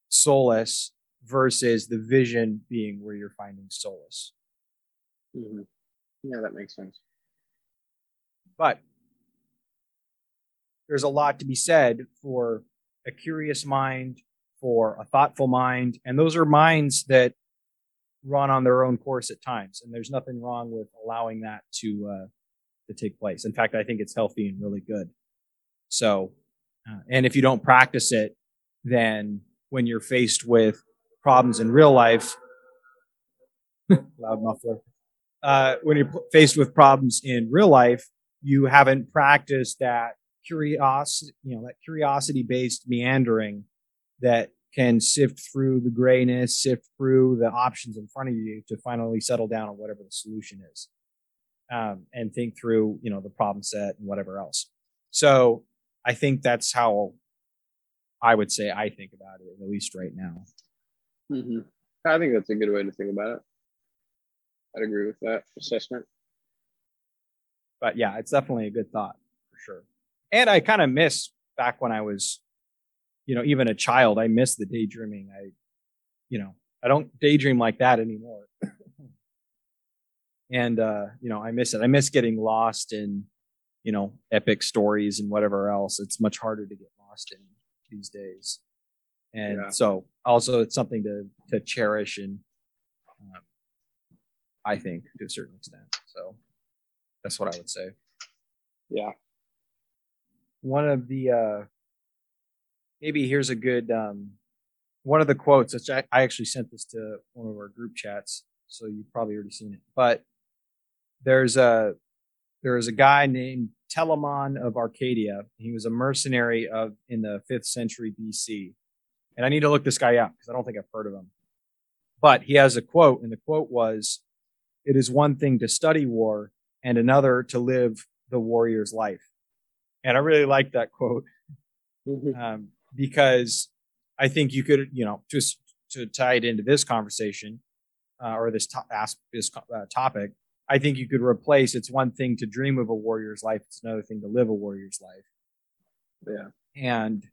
solace versus the vision being where you're finding solace. Mm-hmm. Yeah, that makes sense. But there's a lot to be said for a curious mind for a thoughtful mind. And those are minds that run on their own course at times. And there's nothing wrong with allowing that to, uh, to take place. In fact, I think it's healthy and really good. So, uh, and if you don't practice it, then when you're faced with problems in real life, loud muffler, uh, when you're faced with problems in real life, you haven't practiced that curiosity, you know, that curiosity based meandering that can sift through the grayness, sift through the options in front of you to finally settle down on whatever the solution is, um, and think through you know the problem set and whatever else. So I think that's how I would say I think about it, at least right now. Mm-hmm. I think that's a good way to think about it. I'd agree with that assessment. But yeah, it's definitely a good thought for sure. And I kind of miss back when I was you know, even a child, I miss the daydreaming. I, you know, I don't daydream like that anymore. and uh, you know, I miss it. I miss getting lost in you know, epic stories and whatever else. It's much harder to get lost in these days. And Yeah. so also it's something to, to cherish and, um, I think to a certain extent. So that's what I would say. Yeah. One of the, uh, maybe here's a good, um, one of the quotes, which I, I actually sent this to one of our group chats. So you've probably already seen it, but there's a, there is a guy named Telamon of Arcadia. He was a mercenary of in the fifth century BC. And I need to look this guy up because I don't think I've heard of him. But he has a quote, and the quote was, It is one thing to study war and another to live the warrior's life. And I really like that quote Mhm. um, because I think you could, you know, just to tie it into this conversation uh, or this to- ask this uh, topic, I think you could replace. It's one thing to dream of a warrior's life; it's another thing to live a warrior's life. Yeah. And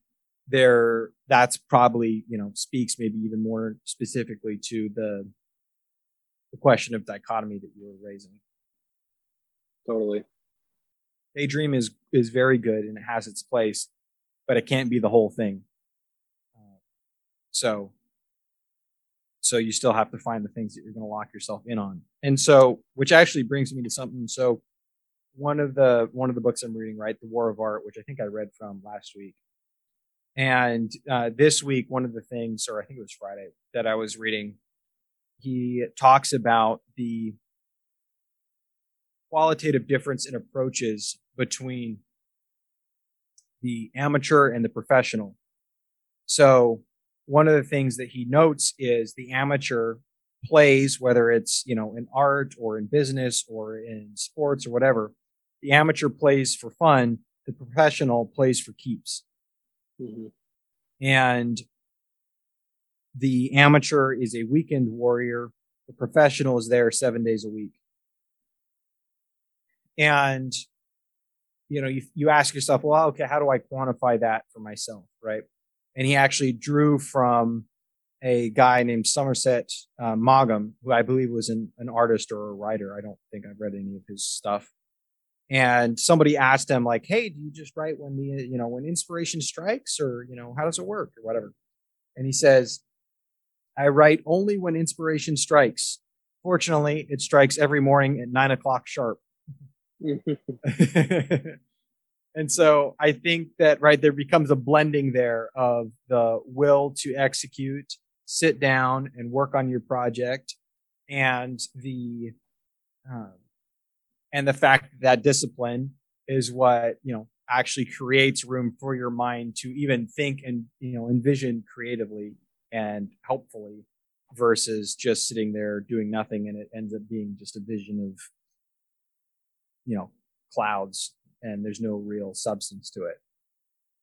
there, that's probably you know speaks maybe even more specifically to the the question of dichotomy that you were raising. Totally. daydream is is very good and it has its place, but it can't be the whole thing. Uh, so, so you still have to find the things that you're going to lock yourself in on. And so, which actually brings me to something. So, one of the one of the books I'm reading, right, The War of Art, which I think I read from last week, and uh, this week, one of the things, or I think it was Friday, that I was reading, he talks about the qualitative difference in approaches between the amateur and the professional. So one of the things that he notes is the amateur plays, whether it's, you know, in art or in business or in sports or whatever, the amateur plays for fun. The professional plays for keeps. Mhm. And the amateur is a weekend warrior. The professional is there seven days a week. And you know, you, you ask yourself, well, okay, how do I quantify that for myself, right? And he actually drew from a guy named Somerset uh, Maugham, who I believe was an, an artist or a writer. I don't think I've read any of his stuff. And somebody asked him, like, "Hey, do you just write when the you know when inspiration strikes, or you know how does it work, or whatever?" And he says, "I write only when inspiration strikes. Fortunately, it strikes every morning at nine o'clock sharp." and so I think that right there becomes a blending there of the will to execute, sit down and work on your project, and the um, and the fact that, that discipline is what you know actually creates room for your mind to even think and you know envision creatively and helpfully versus just sitting there doing nothing and it ends up being just a vision of you know clouds and there's no real substance to it.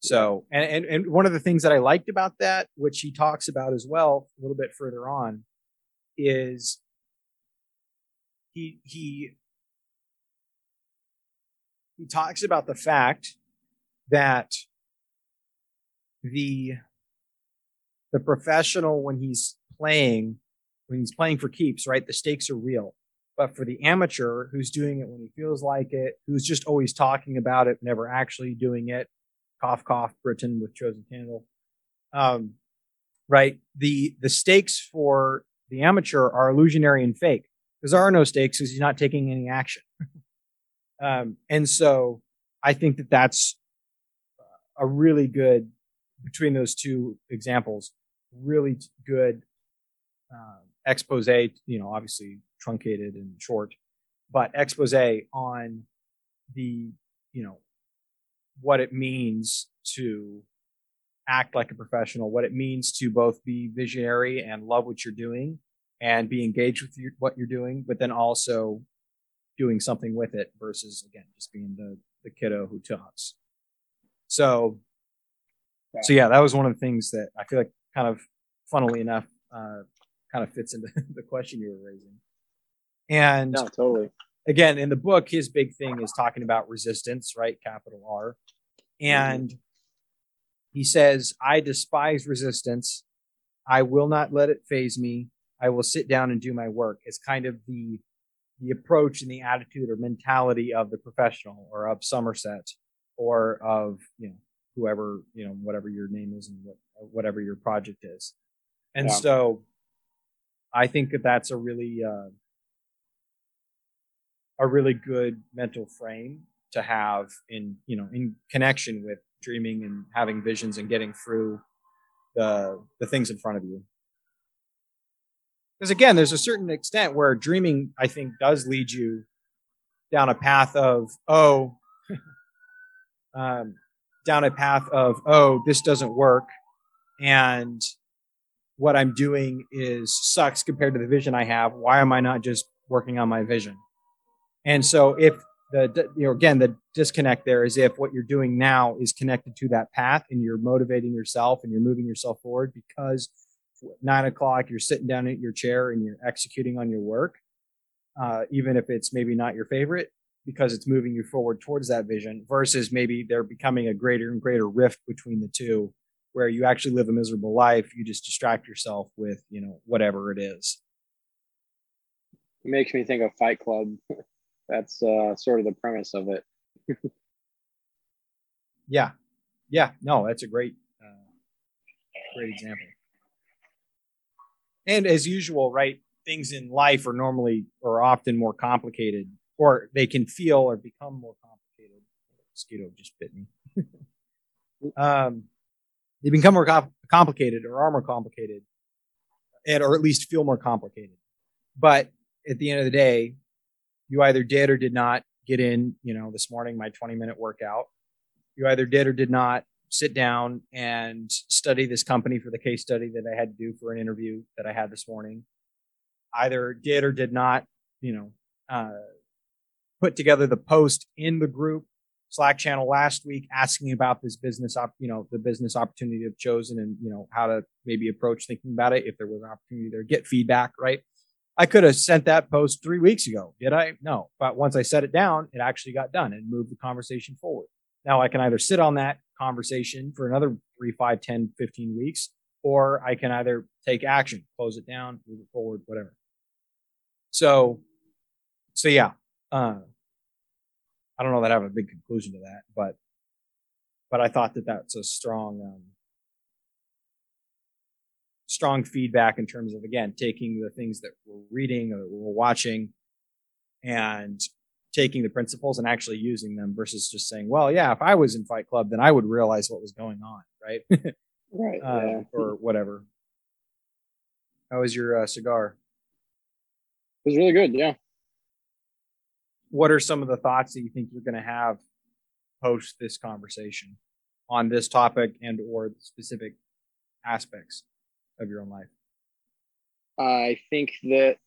So and, and and one of the things that i liked about that which he talks about as well a little bit further on is he he he talks about the fact that the the professional when he's playing when he's playing for keeps right the stakes are real but for the amateur who's doing it when he feels like it who's just always talking about it never actually doing it cough cough britain with chosen candle. Um, right the the stakes for the amateur are illusionary and fake because there are no stakes because he's not taking any action. Um, and so i think that that's a really good between those two examples really good uh, expose you know obviously truncated and short but expose on the you know what it means to act like a professional what it means to both be visionary and love what you're doing and be engaged with your, what you're doing but then also doing something with it versus again just being the the kiddo who talks so so yeah that was one of the things that i feel like kind of funnily enough uh kind of fits into the question you were raising and no, totally. again in the book his big thing is talking about resistance right? Capital r. And he says i despise resistance. I will not let it faze me. I will sit down and do my work. It's kind of the the approach and the attitude or mentality of the professional or of Somerset or of you know whoever you know whatever your name is and what, whatever your project is. And Yeah. so i think that that's a really uh, a really good mental frame to have in you know in connection with dreaming and having visions and getting through the the things in front of you. Because again there's a certain extent where dreaming i think does lead you down a path of oh um, down a path of oh this doesn't work and what i'm doing is sucks compared to the vision i have. Why am i not just working on my vision and so if the you know again the disconnect there is if what you're doing now is connected to that path and you're motivating yourself and you're moving yourself forward because nine o'clock you're sitting down at your chair and you're executing on your work uh, even if it's maybe not your favorite because it's moving you forward towards that vision versus maybe there becoming a greater and greater rift between the two where you actually live a miserable life you just distract yourself with you know whatever it is It makes me think of Fight Club. That's uh, sort of the premise of it. yeah. Yeah. No that's a great uh, great example. And as usual right things in life are normally or often more complicated or they can feel or become more complicated. Mosquito just bit me. Um they become more com- complicated or are more complicated and or at least feel more complicated. But at the end of the day you either did or did not get in you know this morning my 20 minute workout you either did or did not sit down and study this company for the case study that I had to do for an interview that I had this morning. Either did or did not, you know, uh, put together the post in the group Slack channel last week asking about this business op, you know, the business opportunity I've chosen and, you know, how to maybe approach thinking about it if there was an opportunity there, get feedback, right? I could have sent that post three weeks ago. Did I? No. But once I set it down, it actually got done and moved the conversation forward. Now I can either sit on that conversation for another three, five, 10, 15 weeks, or I can either take action, close it down, move it forward, whatever. So, so yeah, uh, I don't know that I have a big conclusion to that, but, but I thought that that's a strong, um, strong feedback in terms of again taking the things that we're reading or we're watching and taking the principles and actually using them versus just saying, well, yeah, if I was in Fight Club, then I would realize what was going on, right? Right. uh, yeah. Or whatever. How was your uh, cigar? It was really good. Yeah. What are some of the thoughts that you think you're going to have post this conversation on this topic and or specific aspects of your own life? I think that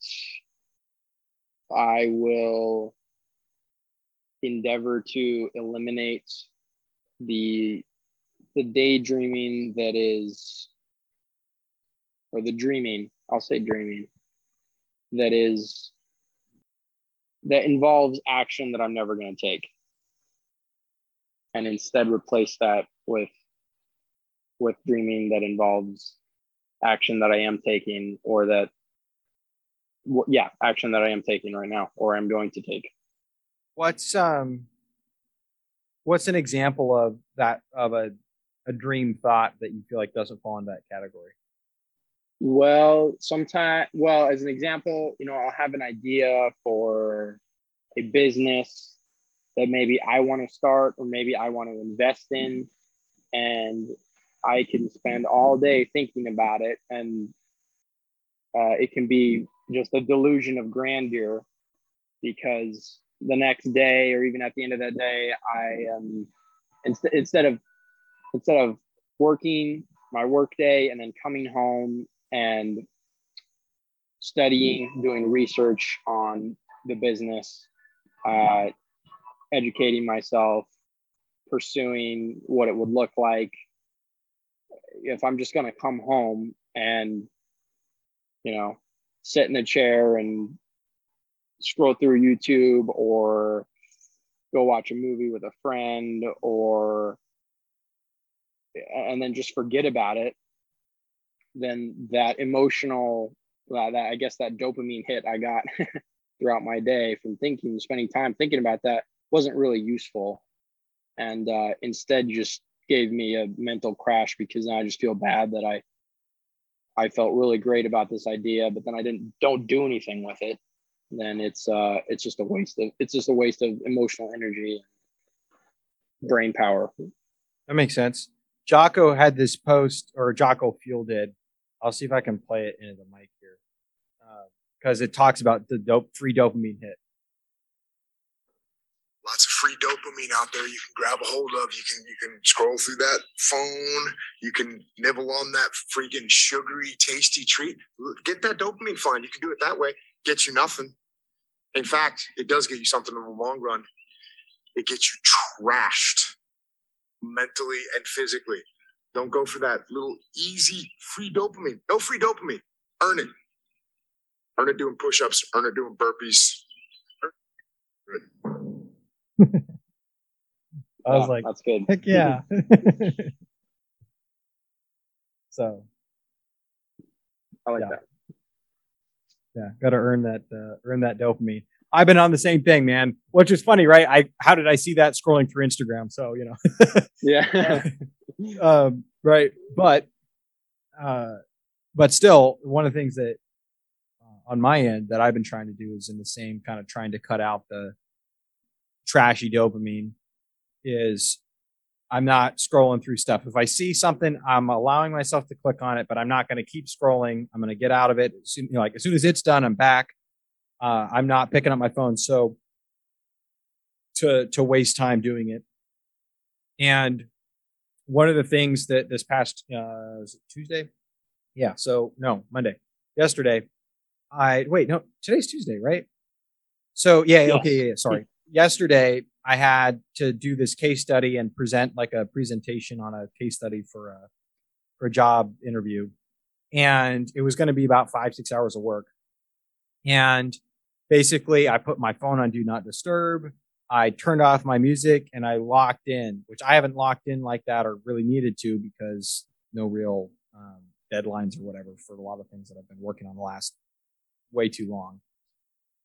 I will endeavor to eliminate the the daydreaming that is or the dreaming i'll say dreaming that is that involves action that i'm never going to take and instead replace that with with dreaming that involves action that i am taking or that yeah action that i am taking right now or i'm going to take What's um what's an example of that of a a dream thought that you feel like doesn't fall in that category? Well, sometime, well, as an example, you know, I'll have an idea for a business that maybe I want to start or maybe I want to invest in, and I can spend all day thinking about it, and uh, it can be just a delusion of grandeur because the next day or even at the end of that day, I am instead instead of instead of working my work day and then coming home and studying, doing research on the business, uh, educating myself, pursuing what it would look like. If I'm just going to come home and, you know, sit in a chair and scroll through YouTube or go watch a movie with a friend or and then just forget about it then that emotional that i guess that dopamine hit i got throughout my day from thinking, spending time thinking about that wasn't really useful. And uh, instead just gave me a mental crash because now I just feel bad that I I felt really great about this idea, but then I didn't don't do anything with it. Then it's uh it's just a waste of it's just a waste of emotional energy, brain power. That makes sense. Jocko had this post, or Jocko Fuel did. I'll see if I can play it into the mic here, because it talks about the dope free dopamine hit. Free dopamine out there you can grab a hold of. You can you can scroll through that phone. You can nibble on that freaking sugary, tasty treat. Get that dopamine flying. You can do it that way. Gets you nothing. In fact, it does get you something in the long run. It gets you trashed mentally and physically. Don't go for that little easy free dopamine. No free dopamine. Earn it. Earn it doing push-ups. Earn it doing burpees. I was Yeah, like, that's good. heck yeah. so I like Yeah. that. yeah, got to earn that uh, earn that dopamine. I've been on the same thing, man. Which is funny, right? I how did I see that scrolling through Instagram? So you know, Yeah. um, right. But uh, but still, one of the things that uh, on my end that I've been trying to do is in the same kind of trying to cut out the trashy dopamine is I'm not scrolling through stuff. If I see something, I'm allowing myself to click on it, but I'm not going to keep scrolling. I'm going to get out of it. As soon, you know, like as soon as it's done, I'm back. Uh, I'm not picking up my phone. So to to waste time doing it. And one of the things that this past uh, is it Tuesday, yeah. So no, Monday, yesterday. I wait, no, today's Tuesday, right? So yeah, okay, yeah, yeah, sorry. Yesterday, I had to do this case study and present like a presentation on a case study for a for a job interview, and it was going to be about five six hours of work. And basically, I put my phone on do not disturb. I turned off my music and I locked in, which I haven't locked in like that or really needed to because no real um, deadlines or whatever for a lot of things that I've been working on the last way too long.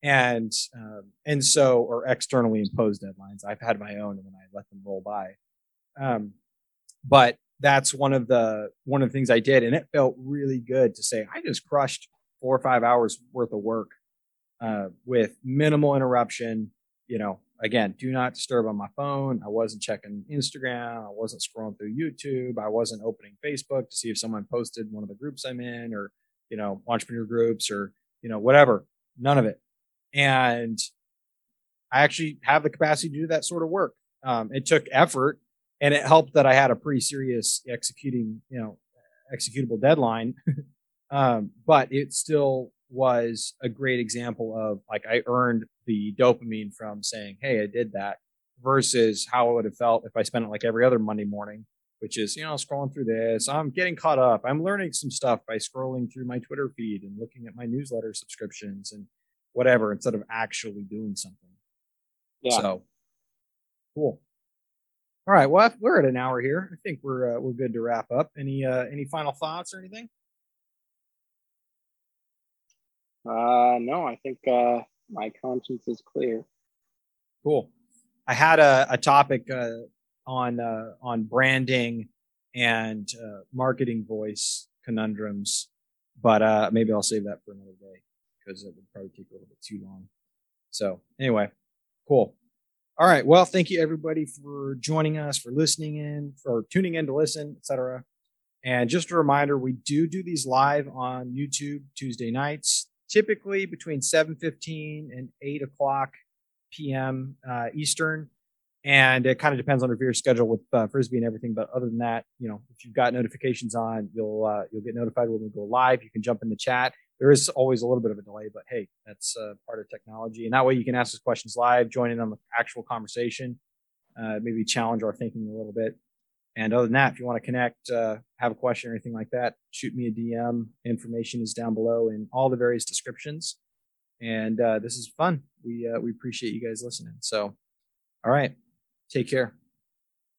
And um, and so or externally imposed deadlines. I've had my own and then I let them roll by. Um, but that's one of the one of the things I did, and it felt really good to say I just crushed four or five hours worth of work uh, with minimal interruption. You know, again, do not disturb on my phone. I wasn't checking Instagram. I wasn't scrolling through YouTube. I wasn't opening Facebook to see if someone posted one of the groups I'm in or, you know, entrepreneur groups or, you know, whatever. None of it. And I actually have the capacity to do that sort of work. Um, it took effort and it helped that I had a pretty serious executing, you know, executable deadline. um, but it still was a great example of like I earned the dopamine from saying, "Hey, I did that," versus how it would have felt if I spent it like every other Monday morning, which is you know scrolling through this. I'm getting caught up. I'm learning some stuff by scrolling through my Twitter feed and looking at my newsletter subscriptions and whatever instead of actually doing something. Yeah. So cool. All right. Well, we're at an hour here. I think we're uh, we're good to wrap up. Any uh, any final thoughts or anything? Uh, no, I think uh, my conscience is clear. Cool. I had a, a topic uh, on uh, on branding and uh, marketing voice conundrums, but uh, maybe I'll save that for another day because it would probably take a little bit too long. So anyway, cool. All right. Well, thank you everybody for joining us, for listening in, for tuning in to listen, etc. And just a reminder, we do do these live on YouTube Tuesday nights, typically between 7:15 and 8 o'clock p.m. Uh, Eastern, and it kind of depends on your schedule with uh, frisbee and everything. But other than that, you know, if you've got notifications on, you'll uh, you'll get notified when we go live. You can jump in the chat. There is always a little bit of a delay, but hey, that's uh, part of technology, and that way you can ask us questions live, join in on the actual conversation, uh, maybe challenge our thinking a little bit. And other than that, if you want to connect, uh, have a question or anything like that, shoot me a DM. Information is down below in all the various descriptions. And uh, this is fun. We uh, we appreciate you guys listening. So, all right, take care.